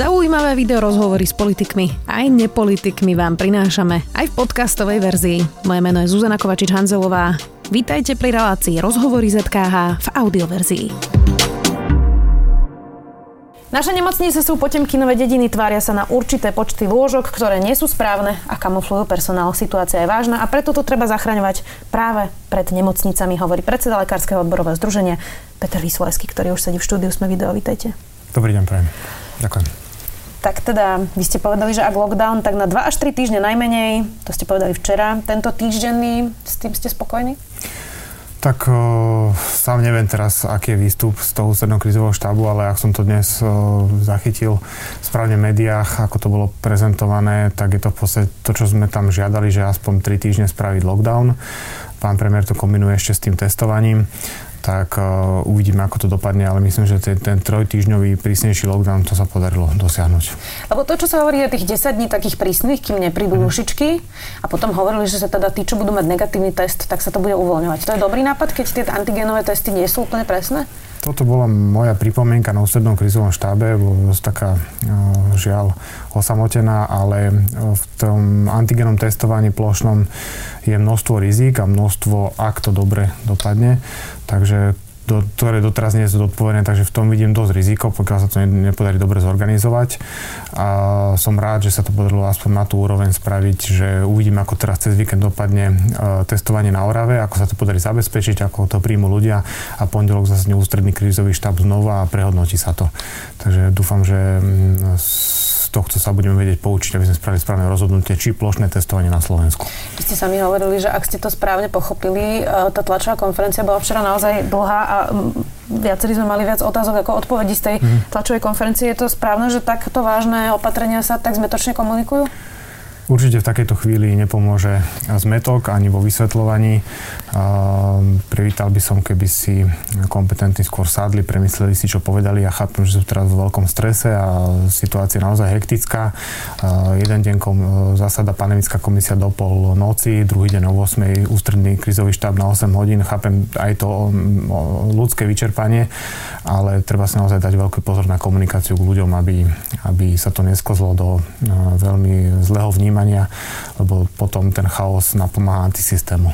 Zaujímavé video rozhovory s politikmi aj nepolitikmi vám prinášame aj v podcastovej verzii. Moje meno je Zuzana Kovačič-Hanzelová. Vítajte pri relácii Rozhovory ZKH v audioverzii. Naše nemocnice sú potemkinové dediny, tvária sa na určité počty lôžok, ktoré nie sú správne a kamuflujú personál. Situácia je vážna a preto to treba zachraňovať práve pred nemocnicami, hovorí predseda Lekárskeho odborového združenia Peter Vyslajský, ktorý už sedí v štúdiu. Sme video, vítajte. Dobrý deň, prajem. Ďakujem. Tak teda, vy ste povedali, že ak lockdown, tak na 2 až 3 týždne najmenej, to ste povedali včera, tento týždenný, s tým ste spokojní? Tak o, sám neviem teraz, aký je výstup z toho ústredného krizového štábu, ale ak som to dnes o, zachytil správne v médiách, ako to bolo prezentované, tak je to v podstate to, čo sme tam žiadali, že aspoň 3 týždne spraviť lockdown. Pán premiér to kombinuje ešte s tým testovaním tak uh, uvidíme, ako to dopadne, ale myslím, že ten, ten trojtýždňový prísnejší lockdown, to sa podarilo dosiahnuť. Lebo to, čo sa hovorí o tých 10 dní takých prísnych, kým neprídu mm. rušičky a potom hovorili, že sa teda tí, čo budú mať negatívny test, tak sa to bude uvoľňovať. To je dobrý nápad, keď tie antigenové testy nie sú úplne presné? Toto bola moja pripomienka na ústrednom krizovom štábe, bola dosť taká žiaľ osamotená, ale v tom antigenom testovaní plošnom je množstvo rizik a množstvo, ak to dobre dopadne. Takže do, ktoré doteraz nie sú zodpovedné, takže v tom vidím dosť riziko, pokiaľ sa to nepodarí dobre zorganizovať. A som rád, že sa to podarilo aspoň na tú úroveň spraviť, že uvidíme, ako teraz cez víkend dopadne uh, testovanie na Orave, ako sa to podarí zabezpečiť, ako to príjmu ľudia a pondelok zase ústredný krízový štáb znova a prehodnotí sa to. Takže dúfam, že um, tohto sa budeme vedieť poučiť, aby sme spravili správne rozhodnutie, či plošné testovanie na Slovensku. Vy ste sami hovorili, že ak ste to správne pochopili, e, tá tlačová konferencia bola včera naozaj dlhá a viacerí sme mali viac otázok ako odpovedí z tej mm. tlačovej konferencie. Je to správne, že takto vážne opatrenia sa tak zmetočne komunikujú? Určite v takejto chvíli nepomôže zmetok ani vo vysvetľovaní. Privítal by som, keby si kompetentní skôr sadli, premysleli si, čo povedali. Ja chápem, že sú teraz vo veľkom strese a situácia je naozaj hektická. Jeden deň kom, zasada pandemická komisia do pol noci, druhý deň o 8. ústredný krizový štáb na 8 hodín. Chápem aj to ľudské vyčerpanie, ale treba si naozaj dať veľký pozor na komunikáciu k ľuďom, aby, aby sa to neskozlo do veľmi zlého vnímania vnímania, lebo potom ten chaos napomáha antisystému.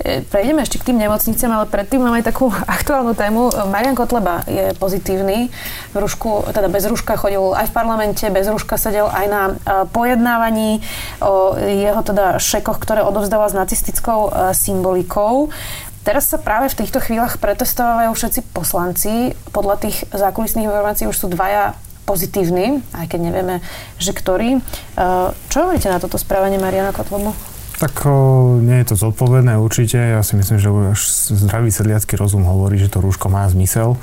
E, prejdeme ešte k tým nemocniciam, ale predtým máme aj takú aktuálnu tému. Marian Kotleba je pozitívny. V rušku, teda bez ruška chodil aj v parlamente, bez ruška sedel aj na e, pojednávaní o jeho teda šekoch, ktoré odovzdala s nacistickou e, symbolikou. Teraz sa práve v týchto chvíľach pretestovajú všetci poslanci. Podľa tých zákulisných informácií už sú dvaja pozitívny, aj keď nevieme, že ktorý. E, čo hovoríte na toto správanie Mariana Kotlobu? Tak o, nie je to zodpovedné určite. Ja si myslím, že už zdravý sedliacký rozum hovorí, že to rúško má zmysel.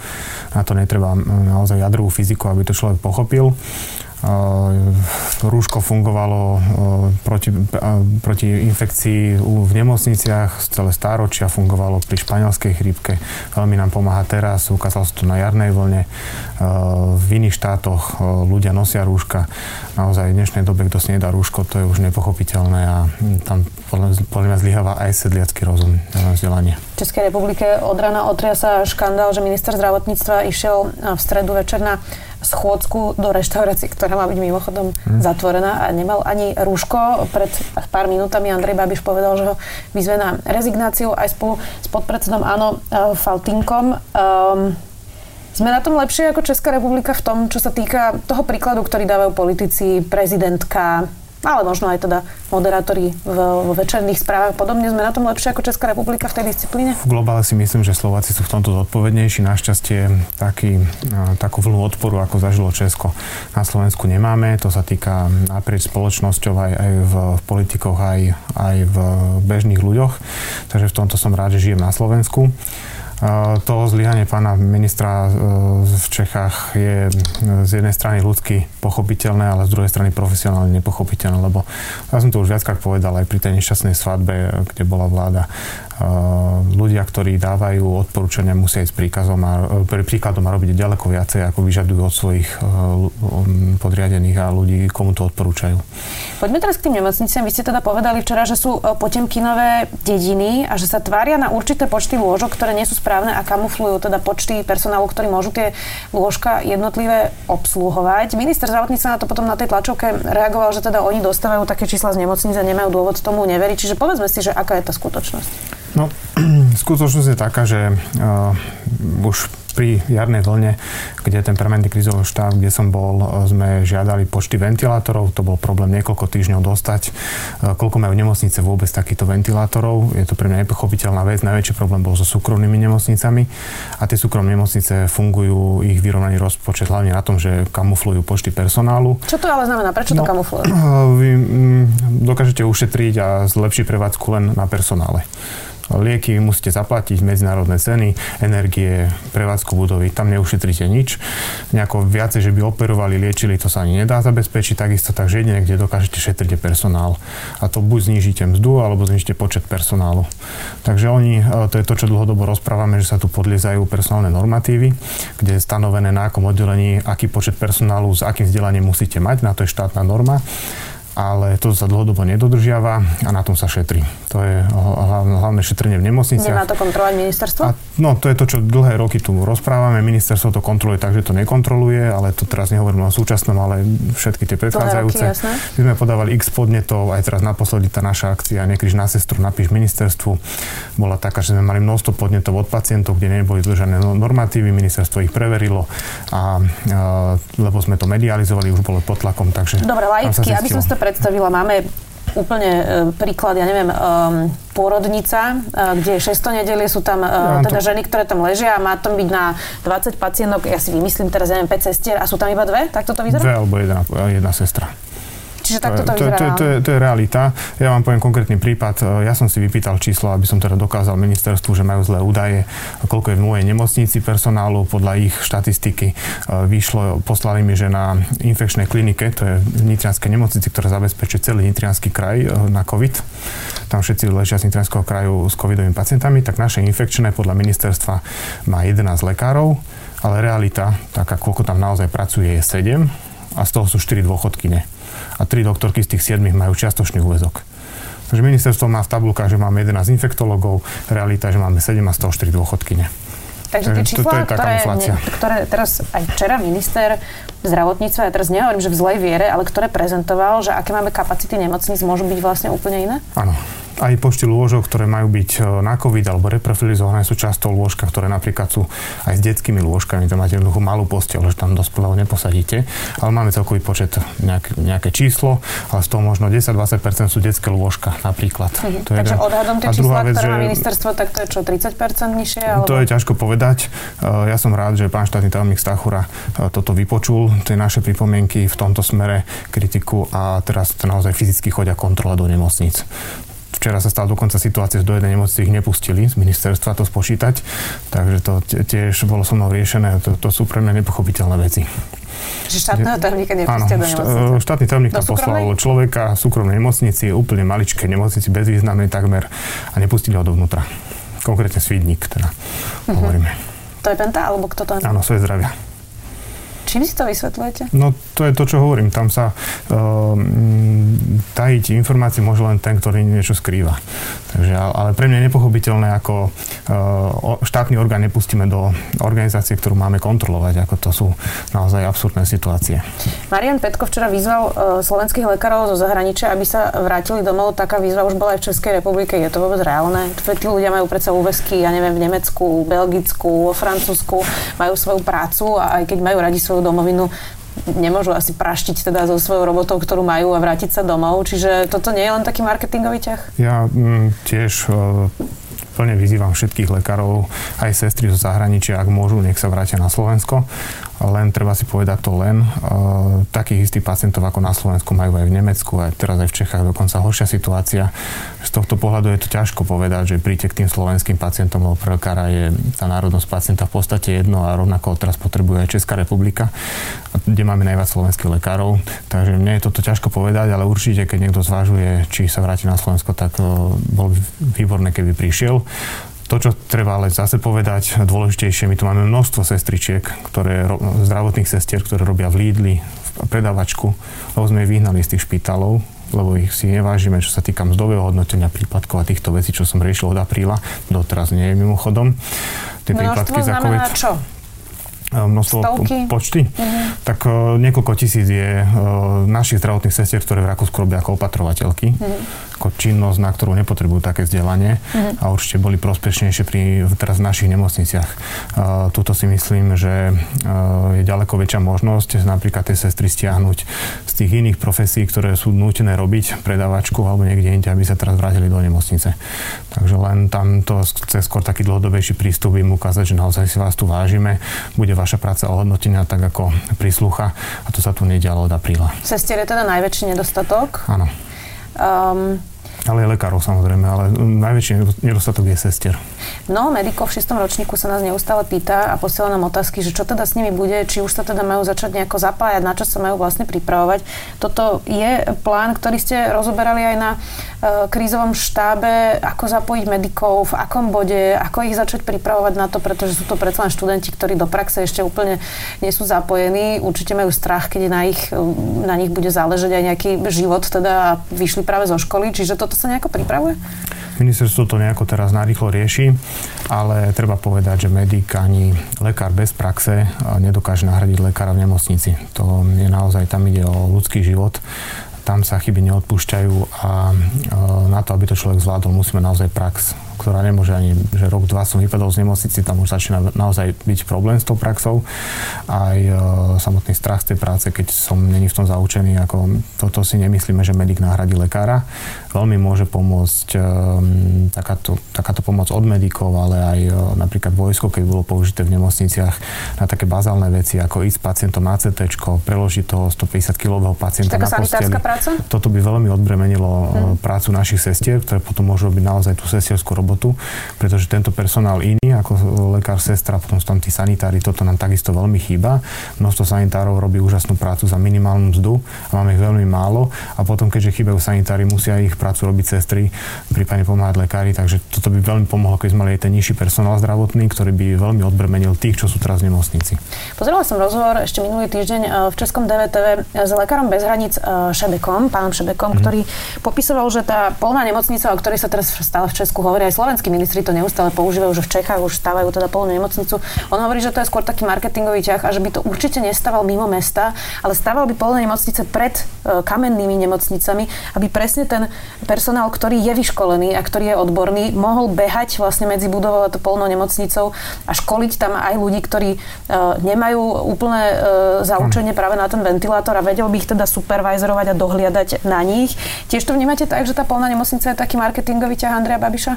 Na to netreba naozaj jadrovú fyziku, aby to človek pochopil. Rúško fungovalo proti, proti infekcii v nemocniciach celé stáročia, fungovalo pri španielskej chrípke. Veľmi nám pomáha teraz, ukázalo sa to na jarnej vlne. V iných štátoch ľudia nosia rúška. Naozaj v dnešnej dobe, kto si nedá rúško, to je už nepochopiteľné a tam podľa mňa zlyháva aj sedliacký rozum, vzdelanie. V Českej republike od rana otria sa škandál, že minister zdravotníctva išiel v stredu večer na schôdzku do reštaurácie, ktorá má byť mimochodom hmm. zatvorená a nemal ani rúško. Pred pár minútami Andrej Babiš povedal, že ho vyzve na rezignáciu aj spolu s podpredsedom Áno e, Faltinkom. Um, sme na tom lepšie ako Česká republika v tom, čo sa týka toho príkladu, ktorý dávajú politici, prezidentka, ale možno aj teda moderátori vo večerných správach. Podobne sme na tom lepšie ako Česká republika v tej disciplíne? V globále si myslím, že Slováci sú v tomto zodpovednejší. Našťastie taký, takú vlnu odporu, ako zažilo Česko, na Slovensku nemáme. To sa týka naprieč spoločnosťou aj, aj v politikoch, aj, aj v bežných ľuďoch. Takže v tomto som rád, že žijem na Slovensku. To zlyhanie pána ministra e, v Čechách je z jednej strany ľudsky pochopiteľné, ale z druhej strany profesionálne nepochopiteľné, lebo ja som to už viackrát povedal aj pri tej nešťastnej svadbe, kde bola vláda ľudia, ktorí dávajú odporúčania, musia ísť príkazom a, príkladom a robiť ďaleko viacej, ako vyžadujú od svojich um, podriadených a ľudí, komu to odporúčajú. Poďme teraz k tým nemocniciam. Vy ste teda povedali včera, že sú potemkinové dediny a že sa tvária na určité počty lôžok, ktoré nie sú správne a kamuflujú teda počty personálu, ktorí môžu tie lôžka jednotlivé obsluhovať. Minister zdravotníctva na to potom na tej tlačovke reagoval, že teda oni dostávajú také čísla z nemocnice a nemajú dôvod tomu neveriť. Čiže povedzme si, že aká je tá skutočnosť. No, skutočnosť je taká, že uh, už pri jarnej vlne, kde ten permanentný krizový štáb, kde som bol, uh, sme žiadali počty ventilátorov. To bol problém niekoľko týždňov dostať. Uh, koľko majú nemocnice vôbec takýchto ventilátorov? Je to pre mňa nepochopiteľná vec. Najväčší problém bol so súkromnými nemocnicami. A tie súkromné nemocnice fungujú, ich vyrovnaný rozpočet hlavne na tom, že kamuflujú počty personálu. Čo to ale znamená? Prečo no, to kamuflujú? Vy mm, dokážete ušetriť a zlepšiť prevádzku len na personále. Lieky musíte zaplatiť, medzinárodné ceny, energie, prevádzku budovy, tam neušetríte nič. Nejako viacej, že by operovali, liečili, to sa ani nedá zabezpečiť takisto, takže jedine, kde dokážete šetriť personál. A to buď znížite mzdu, alebo znížite počet personálu. Takže oni, e, to je to, čo dlhodobo rozprávame, že sa tu podliezajú personálne normatívy, kde je stanovené na akom oddelení, aký počet personálu s akým vzdelaním musíte mať, na to je štátna norma ale to sa dlhodobo nedodržiava a na tom sa šetrí. To je hlavné šetrenie v nemocniciach. Nemá to kontrolovať ministerstvo? A, no, to je to, čo dlhé roky tu rozprávame. Ministerstvo to kontroluje tak, že to nekontroluje, ale to teraz nehovorím o súčasnom, ale všetky tie predchádzajúce. My sme podávali x podnetov, aj teraz naposledy tá naša akcia Nekriž na sestru, napíš ministerstvu, bola taká, že sme mali množstvo podnetov od pacientov, kde neboli dodržané no, normatívy, ministerstvo ich preverilo, a, a, lebo sme to medializovali, už bolo pod tlakom, takže... Dobre, laicky, aby som to predstavila, máme úplne e, príklad, ja neviem, um, pôrodnica, uh, kde je 600 nedelie, sú tam uh, teda ženy, ktoré tam ležia a má tam byť na 20 pacientok, ja si vymyslím teraz, ja neviem, 5 sestier a sú tam iba dve? Tak toto vyzerá? Dve alebo jedna, jedna sestra. Čiže takto to, to, to, to, je, to je realita. Ja vám poviem konkrétny prípad. Ja som si vypýtal číslo, aby som teda dokázal ministerstvu, že majú zlé údaje, koľko je v mojej nemocnici personálu. Podľa ich štatistiky e, vyšlo, poslali mi, že na infekčnej klinike, to je v Nitrianskej nemocnici, ktorá zabezpečuje celý Nitrianský kraj e, na COVID, tam všetci ležia z Nitrianského kraju s covidovými pacientami, tak naše infekčné podľa ministerstva má 11 lekárov, ale realita, taká koľko tam naozaj pracuje, je 7 a z toho sú 4 dôchodkyne a tri doktorky z tých 7 majú čiastočný úvezok. Takže ministerstvo má v tabulkách, že máme 11 infektologov, realita, že máme 7 a z toho 4 dôchodkyne. Takže tie čísla, to, to ktoré, ne, ktoré teraz aj včera minister zdravotníctva, ja teraz nehovorím, že v zlej viere, ale ktoré prezentoval, že aké máme kapacity nemocníc, môžu byť vlastne úplne iné? Áno aj počty lôžok, ktoré majú byť e, na COVID alebo reprofilizované, sú často lôžka, ktoré napríklad sú aj s detskými lôžkami. To máte jednoducho malú posteľ, že tam dospelého neposadíte. Ale máme celkový počet nejak, nejaké číslo, ale z toho možno 10-20% sú detské lôžka napríklad. Mhm. To je Takže jeden. odhadom tie čísla, vec, ktoré má ministerstvo, tak to je čo, 30% nižšie? Alebo... To je ťažko povedať. E, ja som rád, že pán štátny tajomník Stachura e, toto vypočul, tie naše pripomienky v tomto smere kritiku a teraz naozaj fyzicky chodia kontrola do nemocníc. Včera sa stala dokonca situácia, že do jednej nemocnice ich nepustili z ministerstva to spočítať, takže to tiež bolo so mnou riešené. To, to sú pre mňa nepochopiteľné veci. Že štátneho tajomníka nepustia do nemocnice? štátny tajomník tam poslal človeka v súkromnej nemocnici, úplne maličké nemocnici, bezvýznamnej takmer a nepustili ho dovnútra. Konkrétne Svídnik teda, uh-huh. hovoríme. To je Penta, alebo kto to je? Áno, svoje zdravia. Čím si to vysvetľujete? No to je to, čo hovorím. Tam sa uh, tajiť informácie môže len ten, ktorý niečo skrýva. Takže, ale pre mňa je nepochopiteľné, ako uh, štátny orgán nepustíme do organizácie, ktorú máme kontrolovať. Ako to sú naozaj absurdné situácie. Marian Petko včera vyzval uh, slovenských lekárov zo zahraničia, aby sa vrátili domov. Taká výzva už bola aj v Českej republike. Je to vôbec reálne? Tí ľudia majú predsa úvesky, ja neviem, v Nemecku, Belgicku, Francúzsku, majú svoju prácu a aj keď majú radi svoju domovinu, nemôžu asi praštiť teda so svojou robotou, ktorú majú a vrátiť sa domov. Čiže toto nie je len taký marketingový ťah? Ja m, mm, tiež plne vyzývam všetkých lekárov, aj sestry zo zahraničia, ak môžu, nech sa vrátia na Slovensko. Len treba si povedať to len. Uh, takých istých pacientov ako na Slovensku majú aj v Nemecku, aj teraz aj v Čechách dokonca horšia situácia. Z tohto pohľadu je to ťažko povedať, že príďte k tým slovenským pacientom, lebo pre lekára je tá národnosť pacienta v podstate jedno a rovnako teraz potrebuje aj Česká republika, kde máme najviac slovenských lekárov. Takže mne je toto ťažko povedať, ale určite, keď niekto zvažuje, či sa vráti na Slovensko, tak uh, bolo by výborné, keby prišiel. To, čo treba ale zase povedať, dôležitejšie, my tu máme množstvo sestričiek, ktoré, zdravotných sestier, ktoré robia v Lidli, v predavačku, lebo sme ich vyhnali z tých špitálov, lebo ich si nevážime, čo sa týka mzdového hodnotenia prípadkov a týchto vecí, čo som riešil od apríla, doteraz nie je mimochodom. Tie prípadky za COVID. čo? množstvo Stovky. počty, uh-huh. tak uh, niekoľko tisíc je uh, našich zdravotných sestier, ktoré v Rakúsku robia ako opatrovateľky. Uh-huh ako činnosť, na ktorú nepotrebujú také vzdelanie mm-hmm. a určite boli prospešnejšie pri teraz v našich nemocniciach. Uh, tuto si myslím, že uh, je ďaleko väčšia možnosť napríklad tie sestry stiahnuť z tých iných profesí, ktoré sú nutené robiť predávačku alebo niekde inde, aby sa teraz vrátili do nemocnice. Takže len tam to chce skôr taký dlhodobejší prístup im ukázať, že naozaj si vás tu vážime, bude vaša práca ohodnotená tak ako prislúcha a to sa tu nedialo od apríla. Sestier je teda najväčší nedostatok? Áno. Um, ale aj lekárov samozrejme, ale najväčší nedostatok je sestier. Mnoho medikov v 6. ročníku sa nás neustále pýta a posiela nám otázky, že čo teda s nimi bude, či už sa teda majú začať nejako zapájať, na čo sa majú vlastne pripravovať. Toto je plán, ktorý ste rozoberali aj na uh, krízovom štábe, ako zapojiť medikov, v akom bode, ako ich začať pripravovať na to, pretože sú to predsa len študenti, ktorí do praxe ešte úplne nie sú zapojení. Určite majú strach, keď na, ich, na nich bude záležať aj nejaký život teda vyšli práve zo školy. Čiže toto sa nejako pripravuje? Ministerstvo to nejako teraz narýchlo rieši, ale treba povedať, že medic ani lekár bez praxe nedokáže nahradiť lekára v nemocnici. To je naozaj, tam ide o ľudský život tam sa chyby neodpúšťajú a na to, aby to človek zvládol, musíme naozaj prax ktorá nemôže ani, že rok, dva som vypadol z nemocnici, tam už začína naozaj byť problém s tou praxou. Aj e, samotný strach z tej práce, keď som není v tom zaučený, ako toto si nemyslíme, že medic nahradí lekára. Veľmi môže pomôcť e, takáto, takáto pomoc od medikov, ale aj e, napríklad vojsko, keď bolo použité v nemocniciach na také bazálne veci, ako ísť s pacientom na CT, preložiť toho 150 kg pacienta Taká na posteli. práca? Toto by veľmi odbremenilo hmm. prácu našich sestier, ktoré potom môžu robiť naozaj tú sestierskú robotu robotu, pretože tento personál iný, ako lekár, sestra, potom tam tí sanitári, toto nám takisto veľmi chýba. Množstvo sanitárov robí úžasnú prácu za minimálnu mzdu a máme ich veľmi málo a potom, keďže chýbajú sanitári, musia ich prácu robiť sestry, prípadne pomáhať lekári, takže toto by veľmi pomohlo, keď sme mali aj ten nižší personál zdravotný, ktorý by veľmi odbremenil tých, čo sú teraz v nemocnici. Pozerala som rozhovor ešte minulý týždeň e, v Českom DVTV s lekárom bez hraníc e, Šebekom, pánom Šebekom, mm. ktorý popisoval, že tá polná nemocnica, o ktorej sa teraz stále v Česku hovorí, aj slovenskí ministri to neustále používajú, že v Čechách už stávajú teda polnú nemocnicu. On hovorí, že to je skôr taký marketingový ťah a že by to určite nestával mimo mesta, ale stával by polné nemocnice pred e, kamennými nemocnicami, aby presne ten personál, ktorý je vyškolený a ktorý je odborný, mohol behať vlastne medzi budovou a to polnou nemocnicou a školiť tam aj ľudí, ktorí e, nemajú úplné e, zaučenie práve na ten ventilátor a vedel by ich teda supervizorovať a dohliadať na nich. Tiež to vnímate tak, že tá polná nemocnica je taký marketingový ťah Andreja Babiša?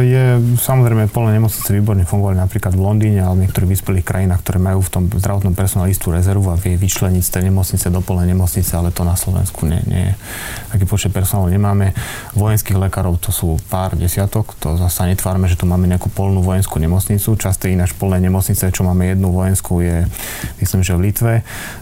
Je samozrejme plné nemocnice výborne fungovali napríklad v Londýne alebo v niektorých vyspelých krajinách, ktoré majú v tom zdravotnom personále istú rezervu a vie vyčleniť z tej nemocnice do plnej nemocnice, ale to na Slovensku nie, nie je. Taký počet personálu nemáme. Vojenských lekárov to sú pár desiatok, to zase netvárme, že tu máme nejakú polnú vojenskú nemocnicu. Časté ináč plné nemocnice, čo máme jednu vojenskú, je myslím, že v Litve.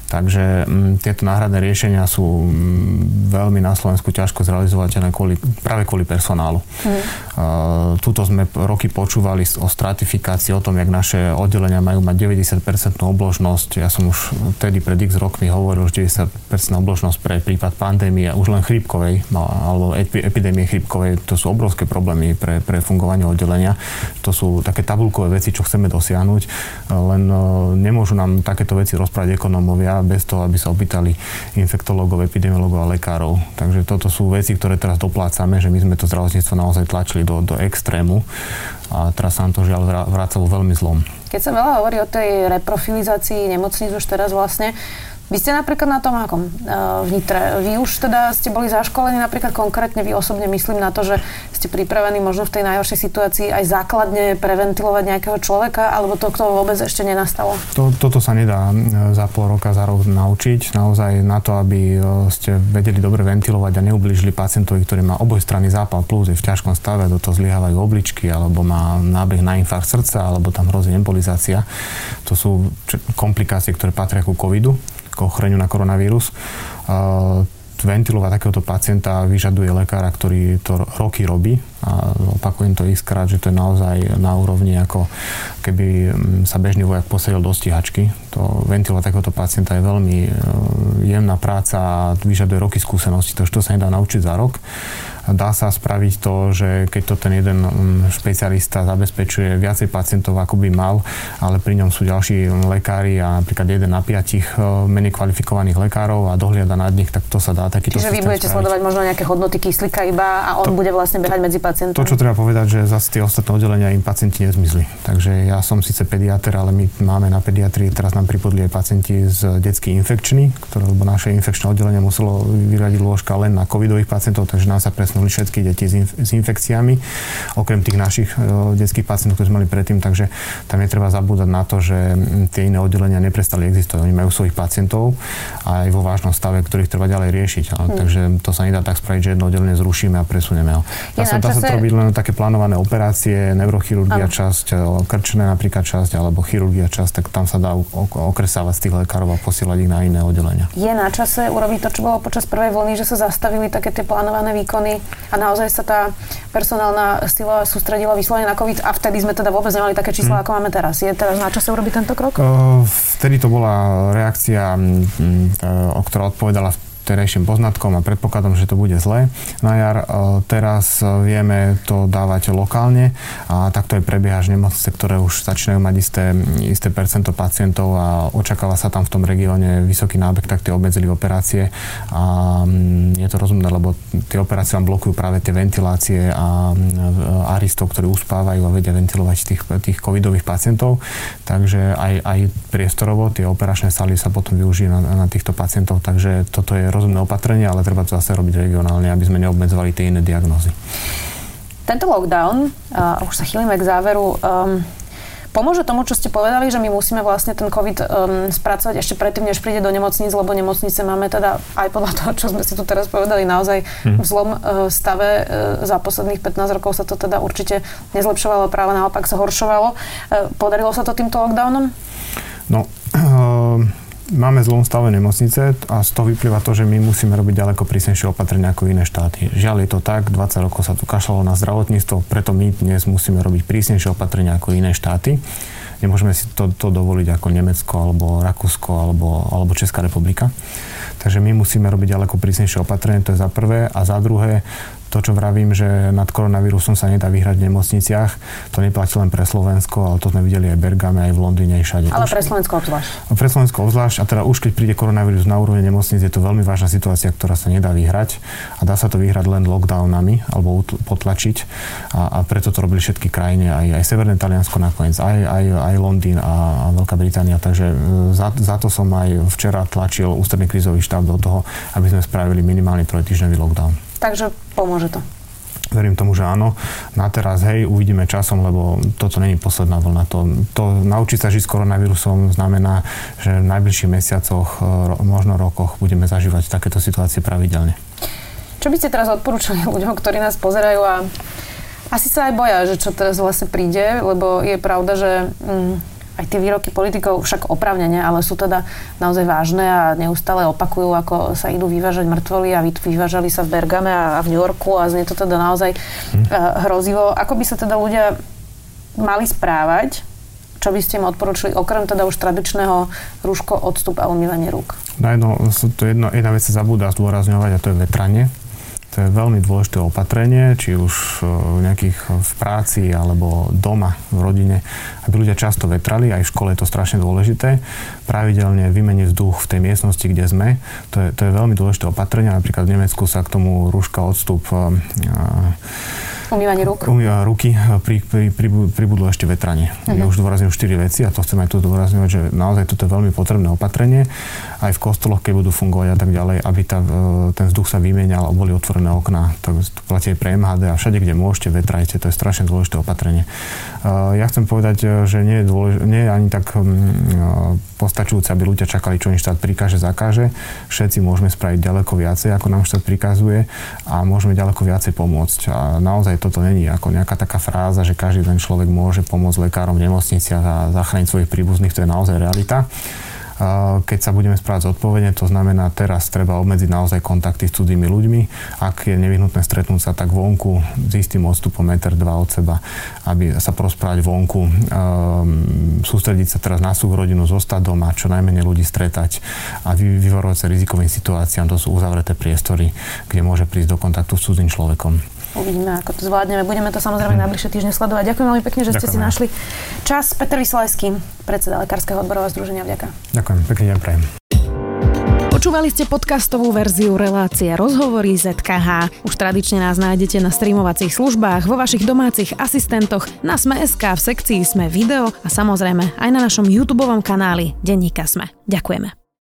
Takže m, mm, tieto náhradné riešenia sú m, mm, veľmi na Slovensku ťažko zrealizovateľné kvôli, práve kvôli personálu. Mm. Uh, tuto sme roky počúvali o stratifikácii, o tom, jak naše oddelenia majú mať 90% obložnosť. Ja som už vtedy pred x rokmi hovoril, že 90% obložnosť pre prípad pandémie, už len chrípkovej, no, alebo epidémie chrípkovej, to sú obrovské problémy pre, pre fungovanie oddelenia. To sú také tabulkové veci, čo chceme dosiahnuť, len uh, nemôžu nám takéto veci rozprávať ekonómovia bez toho, aby sa opýtali infektológov, epidemiológov a lekárov. Takže toto sú veci, ktoré teraz doplácame, že my sme to zdravotníctvo naozaj tlačili do, do extrému a teraz sa nám to žiaľ vracalo veľmi zlom. Keď sa veľa hovorí o tej reprofilizácii nemocníc už teraz vlastne, Vy ste napríklad na tom akom v Nitre? Vy už teda ste boli zaškolení napríklad konkrétne, vy osobne myslím na to, že ste pripravení možno v tej najhoršej situácii aj základne preventilovať nejakého človeka, alebo to k tomu vôbec ešte nenastalo? To, toto sa nedá za pol roka, za rok naučiť. Naozaj na to, aby ste vedeli dobre ventilovať a neublížili pacientovi, ktorý má obojstranný zápal plus, je v ťažkom stave, do toho zlyhávajú obličky, alebo má nábeh na infarkt srdca, alebo tam hrozí embolizácia. To sú komplikácie, ktoré patria ku covidu k ochoreniu na koronavírus. Ventilovať takéhoto pacienta vyžaduje lekára, ktorý to roky robí a opakujem to x-krát, že to je naozaj na úrovni ako keby mm, sa bežný vojak posadil do stíhačky. To ventilovať takéhoto pacienta je veľmi e, jemná práca a vyžaduje roky skúsenosti, to, to sa nedá naučiť za rok dá sa spraviť to, že keď to ten jeden mm, špecialista zabezpečuje viacej pacientov, ako by mal, ale pri ňom sú ďalší lekári a napríklad jeden na piatich e, menej kvalifikovaných lekárov a dohliada nad nich, tak to sa dá takýto Čiže vy budete spraviť. sledovať možno nejaké hodnoty kyslíka iba a on to, bude vlastne behať medzi pacientami? To, čo treba povedať, že zase tie ostatné oddelenia im pacienti nezmizli. Takže ja som síce pediatr, ale my máme na pediatrii, teraz nám pripodli aj pacienti z detských infekčný, ktoré, lebo naše infekčné oddelenie muselo vyradiť lôžka len na covidových pacientov, takže nám sa testovali všetky deti s, inf- s infekciami, okrem tých našich e, detských pacientov, ktoré sme mali predtým, takže tam je treba zabúdať na to, že tie iné oddelenia neprestali existovať. Oni majú svojich pacientov aj vo vážnom stave, ktorých treba ďalej riešiť. Ale, hmm. Takže to sa nedá tak spraviť, že jedno oddelenie zrušíme a presunieme ho. Dá sa, dá sa to robiť len také plánované operácie, neurochirurgia ano. časť, e, krčné napríklad časť, alebo chirurgia časť, tak tam sa dá okresávať z tých lekárov a posielať ich na iné oddelenia. Je na čase urobiť to, čo bolo počas prvej vlny, že sa zastavili také tie plánované výkony a naozaj sa tá personálna sila sústredila vyslovene na COVID a vtedy sme teda vôbec nemali také čísla, hmm. ako máme teraz. Je teraz na čase urobiť tento krok? Vtedy to bola reakcia, o ktorá odpovedala v terajším poznatkom a predpokladom, že to bude zle na jar. E, teraz vieme to dávať lokálne a takto aj prebieha, že nemocnice, ktoré už začínajú mať isté, isté percento pacientov a očakáva sa tam v tom regióne vysoký nábeh, tak tie obmedzili operácie a mm, je to rozumné, lebo tie operácie vám blokujú práve tie ventilácie a mm, aristov, ktorí uspávajú a vedia ventilovať tých, tých covidových pacientov. Takže aj, aj priestorovo tie operačné sály sa potom využijú na, na týchto pacientov, takže toto je rozumné opatrenie, ale treba to zase robiť regionálne, aby sme neobmedzovali tie iné diagnózy. Tento lockdown, uh, už sa chýlime k záveru, um, pomôže tomu, čo ste povedali, že my musíme vlastne ten COVID um, spracovať ešte predtým, než príde do nemocníc, lebo nemocnice máme teda aj podľa toho, čo sme si tu teraz povedali, naozaj hmm. v zlom uh, stave. Uh, za posledných 15 rokov sa to teda určite nezlepšovalo, práve naopak sa horšovalo. Uh, podarilo sa to týmto lockdownom? No, máme zlom stave nemocnice a z toho vyplýva to, že my musíme robiť ďaleko prísnejšie opatrenia ako iné štáty. Žiaľ je to tak, 20 rokov sa tu kašľalo na zdravotníctvo, preto my dnes musíme robiť prísnejšie opatrenia ako iné štáty. Nemôžeme si to, to dovoliť ako Nemecko, alebo Rakúsko, alebo, alebo Česká republika. Takže my musíme robiť ďaleko prísnejšie opatrenie, to je za prvé. A za druhé, to, čo vravím, že nad koronavírusom sa nedá vyhrať v nemocniciach, to neplatí len pre Slovensko, ale to sme videli aj v Bergame, aj v Londýne, aj všade. Ale pre Slovensko obzvlášť. Pre Slovensko obzvlášť. A teda už keď príde koronavírus na úrovni nemocnic, je to veľmi vážna situácia, ktorá sa nedá vyhrať. A dá sa to vyhrať len lockdownami alebo potlačiť. A, a preto to robili všetky krajiny, aj, aj Severné Taliansko nakoniec, aj, aj, aj Londýn a, a Veľká Británia. Takže e, za, za to som aj včera tlačil ústredný krízový štáb do toho, aby sme spravili minimálny trojtýždňový lockdown takže pomôže to. Verím tomu, že áno. Na teraz, hej, uvidíme časom, lebo toto není posledná vlna. To, to naučiť sa žiť s koronavírusom znamená, že v najbližších mesiacoch, e, možno rokoch budeme zažívať takéto situácie pravidelne. Čo by ste teraz odporúčali ľuďom, ktorí nás pozerajú a asi sa aj boja, že čo teraz vlastne príde, lebo je pravda, že mm, aj tie výroky politikov však opravnene, ale sú teda naozaj vážne a neustále opakujú, ako sa idú vyvážať mŕtvoly a vyvážali sa v Bergame a v New Yorku a znie to teda naozaj hm. hrozivo. Ako by sa teda ľudia mali správať, čo by ste im odporúčili, okrem teda už tradičného rúško, odstup a umývanie rúk? No jedno, to jedno, jedna vec sa zabúda zdôrazňovať a to je vetranie to je veľmi dôležité opatrenie, či už v nejakých v práci alebo doma, v rodine, aby ľudia často vetrali, aj v škole je to strašne dôležité. Pravidelne vymeniť vzduch v tej miestnosti, kde sme, to je, to je veľmi dôležité opatrenie. Napríklad v Nemecku sa k tomu rúška odstup Umývanie rúk. Umýva ruky, pri, pri, pri, pribudlo ešte vetranie. Uh-huh. Ja už dôrazňujem 4 veci a to chcem aj tu dôrazňovať, že naozaj toto je veľmi potrebné opatrenie. Aj v kostoloch, keď budú fungovať a tak ďalej, aby tá, ten vzduch sa vymienial a boli otvorené okná. To, to platí aj pre MHD a všade, kde môžete, vetrajte. To je strašne dôležité opatrenie. Ja chcem povedať, že nie je, dôlež- nie je ani tak postačujúce, aby ľudia čakali, čo im štát prikáže, zakáže. Všetci môžeme spraviť ďaleko viacej, ako nám štát prikazuje a môžeme ďaleko viacej pomôcť. A naozaj toto není ako nejaká taká fráza, že každý ten človek môže pomôcť lekárom v nemocniciach a zachrániť svojich príbuzných, to je naozaj realita keď sa budeme správať zodpovedne, to znamená teraz treba obmedziť naozaj kontakty s cudzími ľuďmi. Ak je nevyhnutné stretnúť sa tak vonku s istým odstupom meter, dva od seba, aby sa prosprávať vonku, um, sústrediť sa teraz na súrodinu, zostať doma, čo najmenej ľudí stretať a vy, vyvarovať sa rizikovým situáciám. To sú uzavreté priestory, kde môže prísť do kontaktu s cudzým človekom. Uvidíme, ako to zvládneme. Budeme to samozrejme na bližšie týždne sledovať. Ďakujem veľmi pekne, že ste Ďakujem. si našli čas. Peter Vyslajský, predseda Lekárskeho odborového združenia. Vďaka. Ďakujem, pekný deň prajem. Počúvali ste podcastovú verziu relácie Rozhovory ZKH. Už tradične nás nájdete na streamovacích službách, vo vašich domácich asistentoch, na Sme.sk, v sekcii Sme video a samozrejme aj na našom YouTube kanáli Denníka Sme. Ďakujeme.